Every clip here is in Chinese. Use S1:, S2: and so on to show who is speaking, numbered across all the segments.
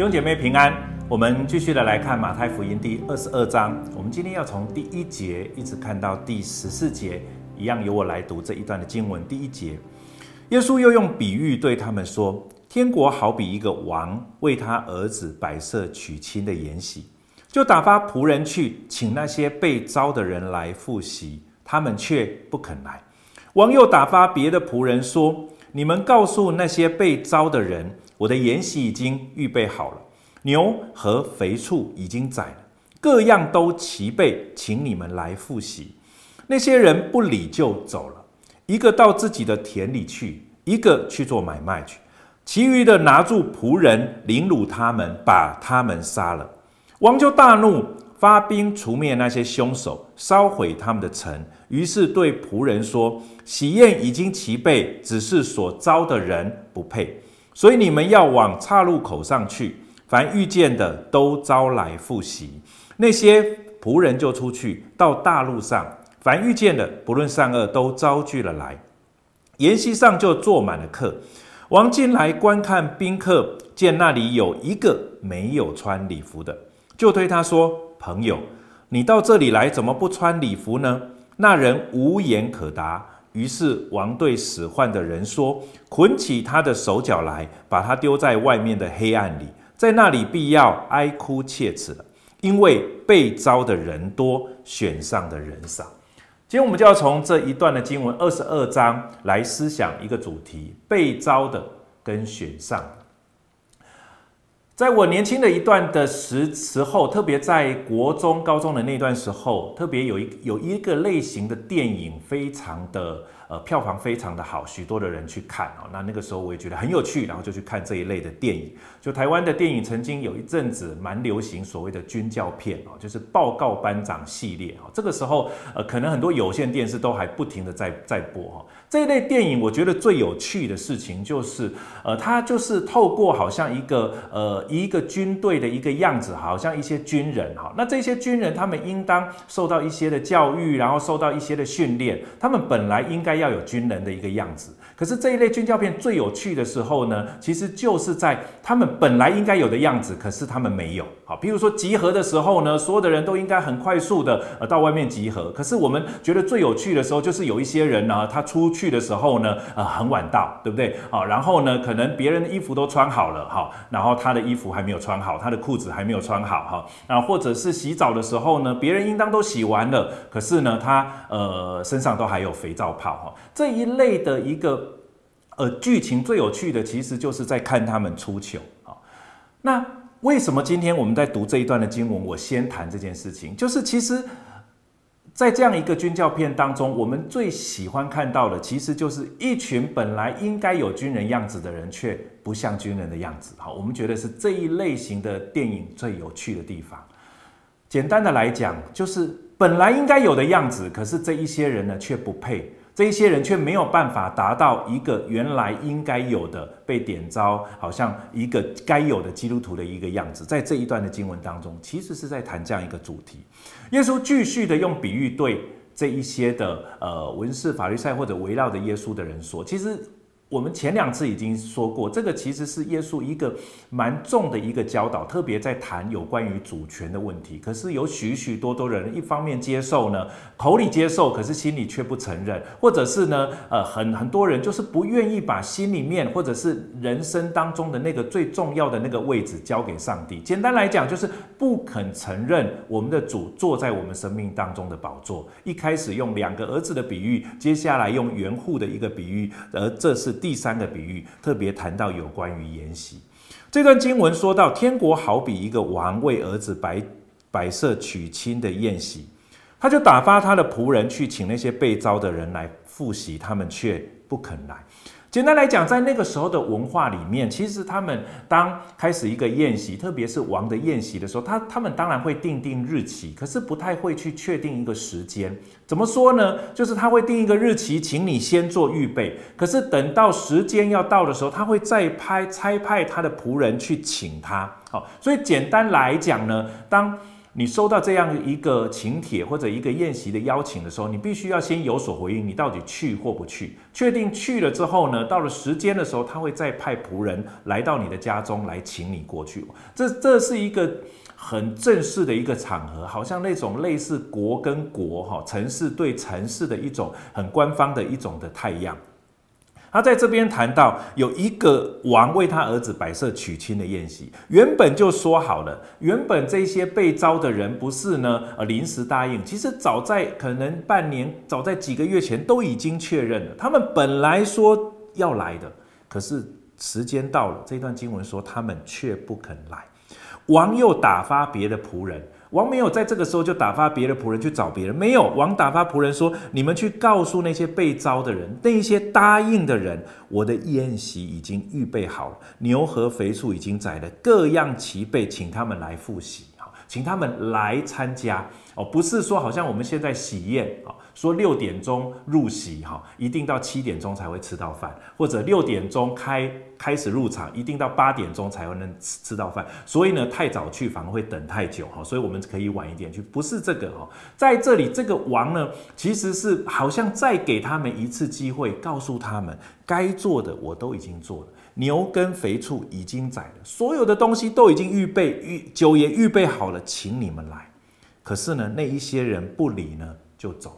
S1: 弟兄姐妹平安，我们继续的来看马太福音第二十二章。我们今天要从第一节一直看到第十四节，一样由我来读这一段的经文。第一节，耶稣又用比喻对他们说：“天国好比一个王为他儿子摆设娶亲的筵席，就打发仆人去请那些被招的人来赴席，他们却不肯来。王又打发别的仆人说：你们告诉那些被招的人。”我的筵席已经预备好了，牛和肥畜已经宰了，各样都齐备，请你们来赴席。那些人不理就走了，一个到自己的田里去，一个去做买卖去，其余的拿住仆人凌辱他们，把他们杀了。王就大怒，发兵除灭那些凶手，烧毁他们的城。于是对仆人说：喜宴已经齐备，只是所招的人不配。所以你们要往岔路口上去，凡遇见的都招来复习。那些仆人就出去到大路上，凡遇见的不论善恶都招聚了来。筵席上就坐满了客。王进来观看宾客，见那里有一个没有穿礼服的，就对他说：“朋友，你到这里来，怎么不穿礼服呢？”那人无言可答。于是王对使唤的人说：“捆起他的手脚来，把他丢在外面的黑暗里，在那里必要哀哭切齿了，因为被招的人多，选上的人少。”今天我们就要从这一段的经文二十二章来思想一个主题：被招的跟选上。在我年轻的一段的时时候，特别在国中、高中的那段时候，特别有一有一个类型的电影，非常的。呃，票房非常的好，许多的人去看哦。那那个时候我也觉得很有趣，然后就去看这一类的电影。就台湾的电影曾经有一阵子蛮流行所谓的军教片哦，就是报告班长系列哦。这个时候呃，可能很多有线电视都还不停的在在播哈。这一类电影我觉得最有趣的事情就是，呃，它就是透过好像一个呃一个军队的一个样子，好像一些军人哈。那这些军人他们应当受到一些的教育，然后受到一些的训练，他们本来应该。要有军人的一个样子，可是这一类军教片最有趣的时候呢，其实就是在他们本来应该有的样子，可是他们没有。好，比如说集合的时候呢，所有的人都应该很快速的呃到外面集合，可是我们觉得最有趣的时候，就是有一些人呢，他出去的时候呢，呃很晚到，对不对？好，然后呢，可能别人的衣服都穿好了，哈，然后他的衣服还没有穿好，他的裤子还没有穿好，哈，那，或者是洗澡的时候呢，别人应当都洗完了，可是呢，他呃身上都还有肥皂泡，哈。这一类的一个呃剧情最有趣的，其实就是在看他们出糗啊。那为什么今天我们在读这一段的经文？我先谈这件事情，就是其实，在这样一个军教片当中，我们最喜欢看到的，其实就是一群本来应该有军人样子的人，却不像军人的样子。好，我们觉得是这一类型的电影最有趣的地方。简单的来讲，就是本来应该有的样子，可是这一些人呢，却不配。这一些人却没有办法达到一个原来应该有的被点招，好像一个该有的基督徒的一个样子。在这一段的经文当中，其实是在谈这样一个主题。耶稣继续的用比喻对这一些的呃文士、法律赛或者围绕着耶稣的人说，其实。我们前两次已经说过，这个其实是耶稣一个蛮重的一个教导，特别在谈有关于主权的问题。可是有许许多多人一方面接受呢，口里接受，可是心里却不承认，或者是呢，呃，很很多人就是不愿意把心里面或者是人生当中的那个最重要的那个位置交给上帝。简单来讲，就是不肯承认我们的主坐在我们生命当中的宝座。一开始用两个儿子的比喻，接下来用园户的一个比喻，而这是。第三个比喻特别谈到有关于筵席。这段经文说到，天国好比一个王为儿子摆摆设娶亲的宴席，他就打发他的仆人去请那些被招的人来复习，他们却不肯来。简单来讲，在那个时候的文化里面，其实他们当开始一个宴席，特别是王的宴席的时候，他他们当然会定定日期，可是不太会去确定一个时间。怎么说呢？就是他会定一个日期，请你先做预备。可是等到时间要到的时候，他会再派差派他的仆人去请他。好，所以简单来讲呢，当你收到这样一个请帖或者一个宴席的邀请的时候，你必须要先有所回应，你到底去或不去？确定去了之后呢，到了时间的时候，他会再派仆人来到你的家中来请你过去。这这是一个很正式的一个场合，好像那种类似国跟国哈，城市对城市的一种很官方的一种的态样。他在这边谈到有一个王为他儿子摆设娶亲的宴席，原本就说好了，原本这些被招的人不是呢，呃，临时答应，其实早在可能半年，早在几个月前都已经确认了，他们本来说要来的，可是时间到了，这段经文说他们却不肯来，王又打发别的仆人。王没有在这个时候就打发别的仆人去找别人，没有。王打发仆人说：“你们去告诉那些被招的人，那些答应的人，我的宴席已经预备好了，牛和肥畜已经宰了，各样齐备，请他们来复习，请他们来参加。哦，不是说好像我们现在喜宴啊，说六点钟入席哈，一定到七点钟才会吃到饭，或者六点钟开开始入场，一定到八点钟才会能吃吃到饭。所以呢，太早去反而会等太久哈，所以我们可以晚一点去。不是这个哈，在这里这个王呢，其实是好像再给他们一次机会，告诉他们该做的我都已经做了，牛跟肥畜已经宰了，所有的东西都已经预备，预酒也预备好了，请你们来。可是呢，那一些人不理呢，就走了。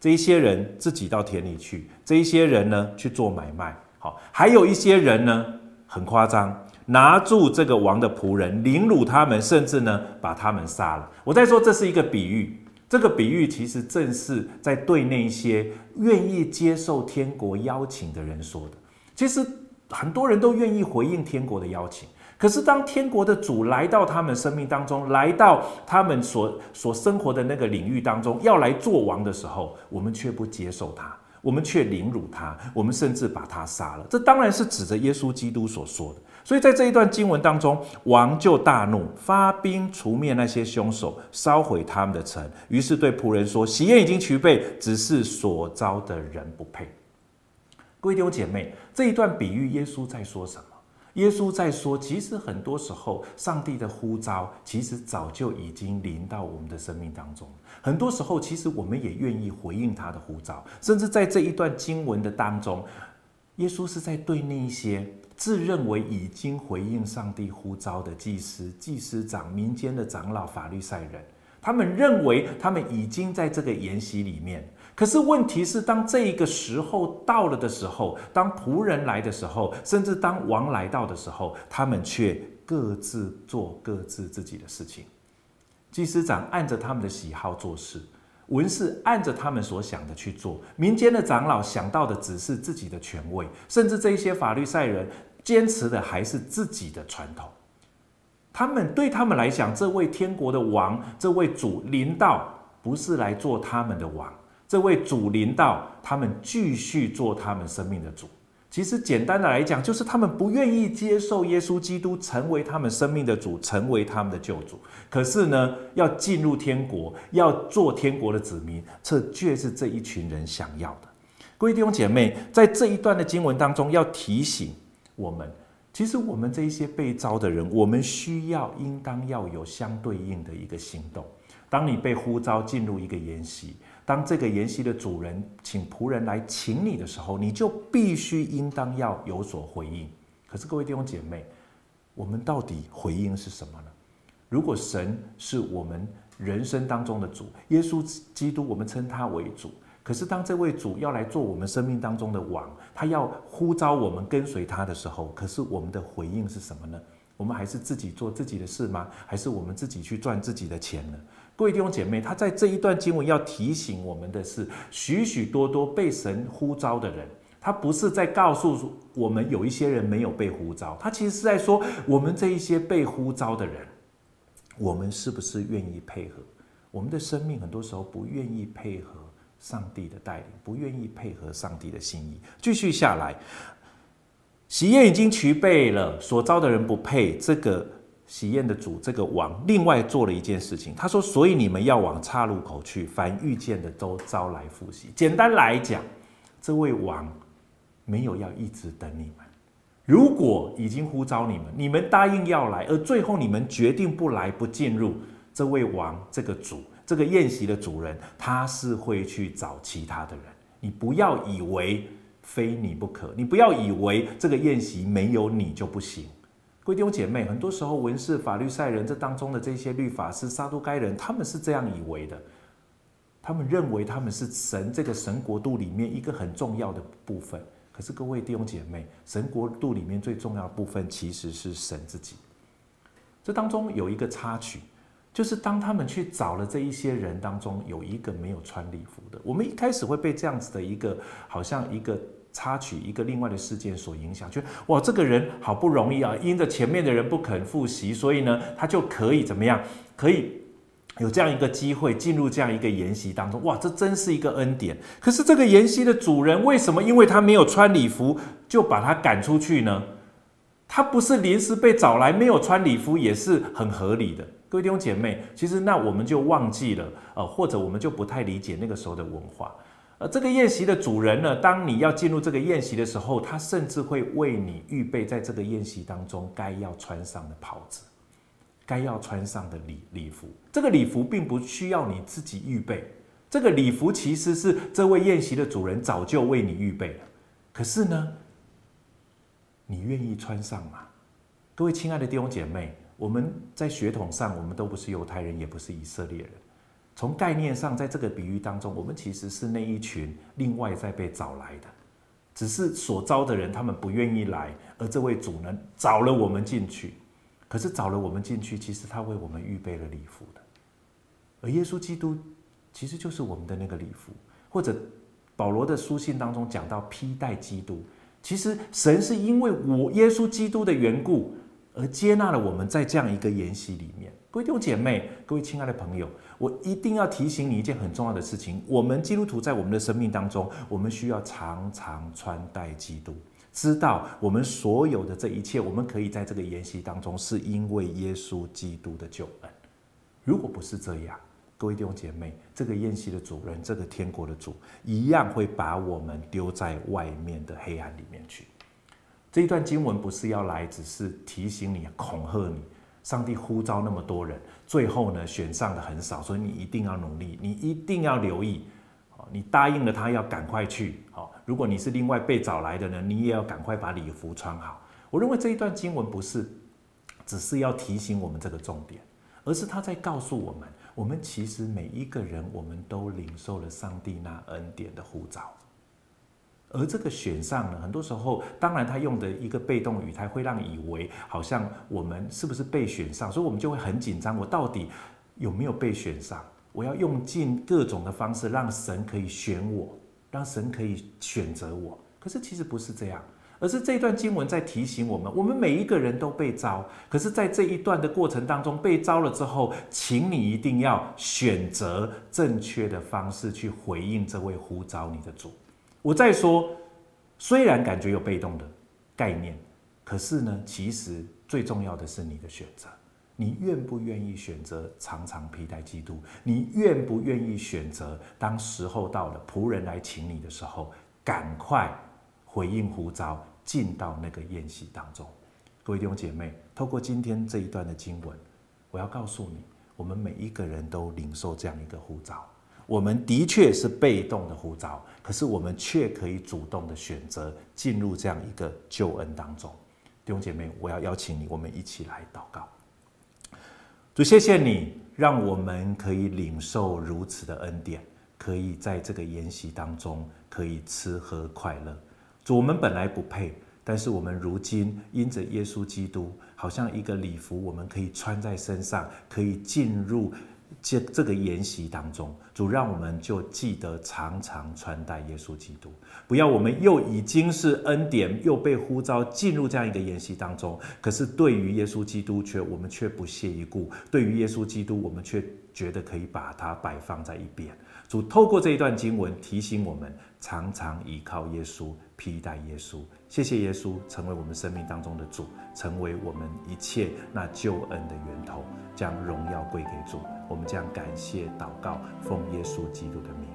S1: 这一些人自己到田里去，这一些人呢去做买卖，好，还有一些人呢很夸张，拿住这个王的仆人，凌辱他们，甚至呢把他们杀了。我在说这是一个比喻，这个比喻其实正是在对那些愿意接受天国邀请的人说的。其实很多人都愿意回应天国的邀请。可是，当天国的主来到他们生命当中，来到他们所所生活的那个领域当中，要来做王的时候，我们却不接受他，我们却凌辱他，我们甚至把他杀了。这当然是指着耶稣基督所说的。所以在这一段经文当中，王就大怒，发兵除灭那些凶手，烧毁他们的城。于是对仆人说：“喜宴已经齐备，只是所招的人不配。”各位弟兄姐妹，这一段比喻，耶稣在说什么？耶稣在说，其实很多时候，上帝的呼召其实早就已经临到我们的生命当中。很多时候，其实我们也愿意回应他的呼召。甚至在这一段经文的当中，耶稣是在对那一些自认为已经回应上帝呼召的祭司、祭司长、民间的长老、法律赛人，他们认为他们已经在这个筵席里面。可是问题是，当这一个时候到了的时候，当仆人来的时候，甚至当王来到的时候，他们却各自做各自自己的事情。祭司长按着他们的喜好做事，文士按着他们所想的去做，民间的长老想到的只是自己的权位，甚至这些法律赛人坚持的还是自己的传统。他们对他们来讲，这位天国的王，这位主临到，不是来做他们的王。这位主临到，他们继续做他们生命的主。其实简单的来讲，就是他们不愿意接受耶稣基督成为他们生命的主，成为他们的救主。可是呢，要进入天国，要做天国的子民，这却是这一群人想要的。各位弟兄姐妹，在这一段的经文当中，要提醒我们，其实我们这一些被召的人，我们需要应当要有相对应的一个行动。当你被呼召进入一个筵席，当这个筵席的主人请仆人来请你的时候，你就必须应当要有所回应。可是各位弟兄姐妹，我们到底回应是什么呢？如果神是我们人生当中的主，耶稣基督，我们称他为主。可是当这位主要来做我们生命当中的王，他要呼召我们跟随他的时候，可是我们的回应是什么呢？我们还是自己做自己的事吗？还是我们自己去赚自己的钱呢？各位弟兄姐妹，他在这一段经文要提醒我们的是，许许多多被神呼召的人，他不是在告诉我们有一些人没有被呼召，他其实是在说，我们这一些被呼召的人，我们是不是愿意配合？我们的生命很多时候不愿意配合上帝的带领，不愿意配合上帝的心意。继续下来，喜宴已经齐备了，所招的人不配这个。喜宴的主这个王另外做了一件事情，他说：“所以你们要往岔路口去，凡遇见的都招来赴席。”简单来讲，这位王没有要一直等你们。如果已经呼召你们，你们答应要来，而最后你们决定不来不进入，这位王、这个主、这个宴席的主人，他是会去找其他的人。你不要以为非你不可，你不要以为这个宴席没有你就不行。各位弟兄姐妹，很多时候文士、法律赛人这当中的这些律法师、撒都该人，他们是这样以为的。他们认为他们是神这个神国度里面一个很重要的部分。可是各位弟兄姐妹，神国度里面最重要部分其实是神自己。这当中有一个插曲，就是当他们去找了这一些人当中，有一个没有穿礼服的。我们一开始会被这样子的一个好像一个插曲、一个另外的事件所影响，觉得哇，这个人好不容易啊，因着前面的人不肯复习，所以呢，他就可以怎么样？可以。有这样一个机会进入这样一个研习当中，哇，这真是一个恩典。可是这个研习的主人为什么因为他没有穿礼服就把他赶出去呢？他不是临时被找来，没有穿礼服也是很合理的。各位弟兄姐妹，其实那我们就忘记了，呃，或者我们就不太理解那个时候的文化。呃，这个宴席的主人呢，当你要进入这个宴席的时候，他甚至会为你预备在这个宴席当中该要穿上的袍子。该要穿上的礼礼服，这个礼服并不需要你自己预备，这个礼服其实是这位宴席的主人早就为你预备了。可是呢，你愿意穿上吗？各位亲爱的弟兄姐妹，我们在血统上，我们都不是犹太人，也不是以色列人。从概念上，在这个比喻当中，我们其实是那一群另外在被找来的，只是所招的人他们不愿意来，而这位主人找了我们进去。可是找了我们进去，其实他为我们预备了礼服的，而耶稣基督其实就是我们的那个礼服，或者保罗的书信当中讲到披戴基督，其实神是因为我耶稣基督的缘故而接纳了我们在这样一个筵席里面。各位弟兄姐妹，各位亲爱的朋友，我一定要提醒你一件很重要的事情：我们基督徒在我们的生命当中，我们需要常常穿戴基督。知道我们所有的这一切，我们可以在这个筵席当中，是因为耶稣基督的救恩。如果不是这样，各位弟兄姐妹，这个宴席的主人，这个天国的主，一样会把我们丢在外面的黑暗里面去。这一段经文不是要来只是提醒你、恐吓你。上帝呼召那么多人，最后呢，选上的很少，所以你一定要努力，你一定要留意。好你答应了他要赶快去，好。如果你是另外被找来的呢，你也要赶快把礼服穿好。我认为这一段经文不是只是要提醒我们这个重点，而是他在告诉我们，我们其实每一个人，我们都领受了上帝那恩典的呼召。而这个选上呢，很多时候，当然他用的一个被动语态会让以为好像我们是不是被选上，所以我们就会很紧张，我到底有没有被选上？我要用尽各种的方式，让神可以选我，让神可以选择我。可是其实不是这样，而是这段经文在提醒我们：我们每一个人都被召。可是，在这一段的过程当中，被召了之后，请你一定要选择正确的方式去回应这位呼召你的主。我再说，虽然感觉有被动的概念，可是呢，其实最重要的是你的选择。你愿不愿意选择常常披戴基督？你愿不愿意选择当时候到了仆人来请你的时候，赶快回应呼召，进到那个宴席当中？各位弟兄姐妹，透过今天这一段的经文，我要告诉你，我们每一个人都领受这样一个呼召。我们的确是被动的呼召，可是我们却可以主动的选择进入这样一个救恩当中。弟兄姐妹，我要邀请你，我们一起来祷告。主，谢谢你，让我们可以领受如此的恩典，可以在这个筵席当中可以吃喝快乐。主，我们本来不配，但是我们如今因着耶稣基督，好像一个礼服，我们可以穿在身上，可以进入。这这个研习当中，主让我们就记得常常穿戴耶稣基督，不要我们又已经是恩典，又被呼召进入这样一个研习当中，可是对于耶稣基督却我们却不屑一顾，对于耶稣基督我们却觉得可以把它摆放在一边。主透过这一段经文提醒我们，常常依靠耶稣，披戴耶稣。谢谢耶稣成为我们生命当中的主，成为我们一切那救恩的源头，将荣耀归给主。我们将感谢祷告，奉耶稣基督的名。